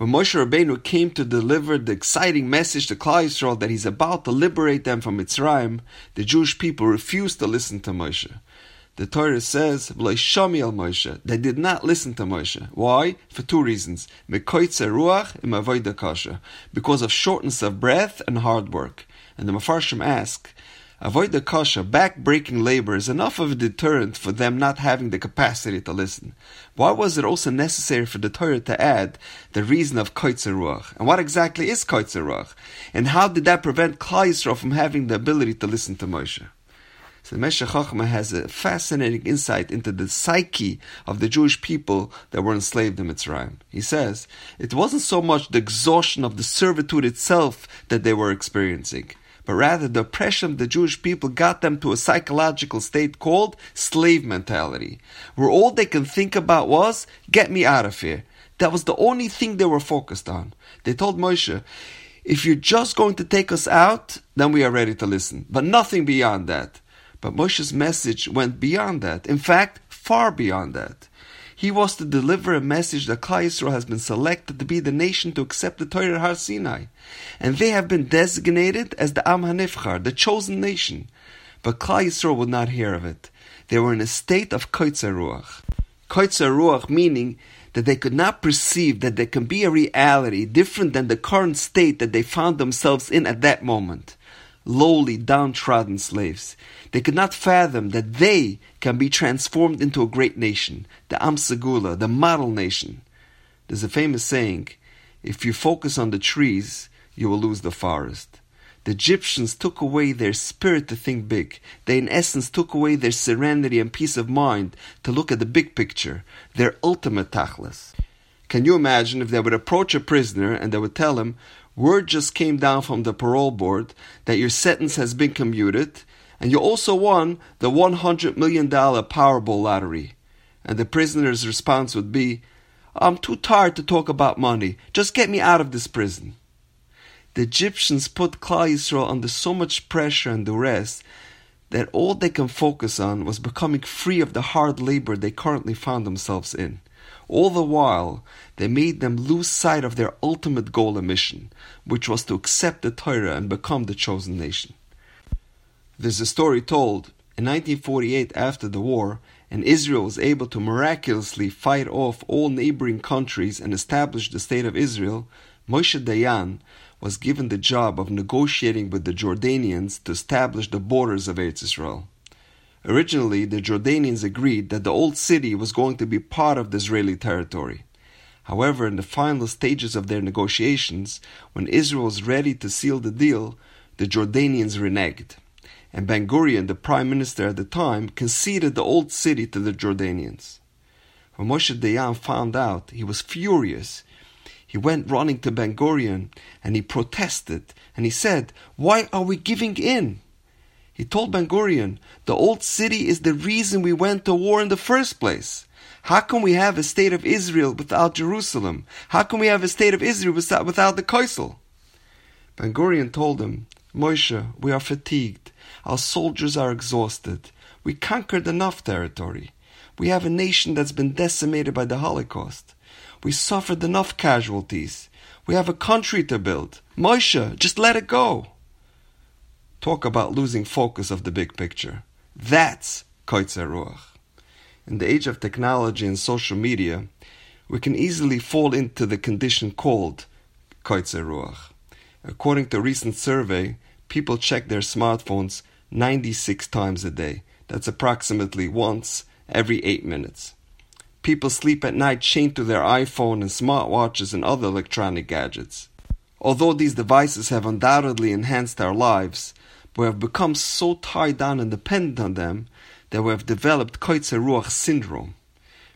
When Moshe Rabbeinu came to deliver the exciting message to Klal Yisrael that he's about to liberate them from Mitzrayim, the Jewish people refused to listen to Moshe. The Torah says, "Shami al Moshe." They did not listen to Moshe. Why? For two reasons: ruach kasha, because of shortness of breath and hard work. And the Mefarshim ask, Avodah kasha, back-breaking labor is enough of a deterrent for them not having the capacity to listen. Why was it also necessary for the Torah to add the reason of koitzer ruach? And what exactly is koitzer ruach? And how did that prevent Klal from having the ability to listen to Moshe? So the Meshech Chochmah has a fascinating insight into the psyche of the Jewish people that were enslaved in Mitzrayim. He says, it wasn't so much the exhaustion of the servitude itself that they were experiencing, but rather the oppression of the Jewish people got them to a psychological state called slave mentality, where all they can think about was, get me out of here. That was the only thing they were focused on. They told Moshe, if you're just going to take us out, then we are ready to listen, but nothing beyond that. But Moshe's message went beyond that. In fact, far beyond that. He was to deliver a message that Klal Yisrael has been selected to be the nation to accept the Torah Har Sinai, and they have been designated as the Am Hanifchar, the chosen nation. But Klal Yisrael would not hear of it. They were in a state of Koitzer Ruach. Koitzer Ruach meaning that they could not perceive that there can be a reality different than the current state that they found themselves in at that moment lowly, downtrodden slaves. They could not fathom that they can be transformed into a great nation, the Am Segula, the model nation. There's a famous saying if you focus on the trees, you will lose the forest. The Egyptians took away their spirit to think big. They, in essence, took away their serenity and peace of mind to look at the big picture, their ultimate tachlis. Can you imagine if they would approach a prisoner and they would tell him, Word just came down from the parole board that your sentence has been commuted, and you also won the $100 million Powerball lottery. And the prisoner's response would be, I'm too tired to talk about money. Just get me out of this prison. The Egyptians put Klal Yisrael under so much pressure and duress that all they can focus on was becoming free of the hard labor they currently found themselves in. All the while, they made them lose sight of their ultimate goal and mission, which was to accept the Torah and become the chosen nation. There's a story told in 1948 after the war, and Israel was able to miraculously fight off all neighboring countries and establish the state of Israel, Moshe Dayan was given the job of negotiating with the Jordanians to establish the borders of Eretz Israel. Originally, the Jordanians agreed that the old city was going to be part of the Israeli territory. However, in the final stages of their negotiations, when Israel was ready to seal the deal, the Jordanians reneged. And Ben Gurion, the prime minister at the time, conceded the old city to the Jordanians. When Moshe Dayan found out, he was furious. He went running to Ben Gurion and he protested and he said, Why are we giving in? He told Ben Gurion, the old city is the reason we went to war in the first place. How can we have a state of Israel without Jerusalem? How can we have a state of Israel without, the Kosel? Ben Gurion told him, Moshe, we are fatigued. Our soldiers are exhausted. We conquered enough territory. We have a nation that's been decimated by the Holocaust. We suffered enough casualties. We have a country to build. Moshe, just let it go. Talk about losing focus of the big picture. That's Koitzer Ruach. In the age of technology and social media, we can easily fall into the condition called Koitzer Ruach. According to a recent survey, people check their smartphones 96 times a day. That's approximately once every 8 minutes. People sleep at night chained to their iPhone and smartwatches and other electronic gadgets. Although these devices have undoubtedly enhanced our lives, we have become so tied down and dependent on them that we have developed Koitzer Ruach syndrome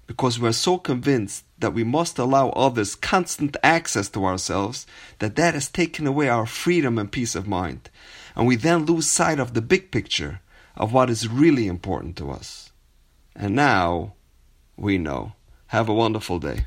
because we are so convinced that we must allow others constant access to ourselves that that has taken away our freedom and peace of mind. And we then lose sight of the big picture of what is really important to us. And now we know. Have a wonderful day.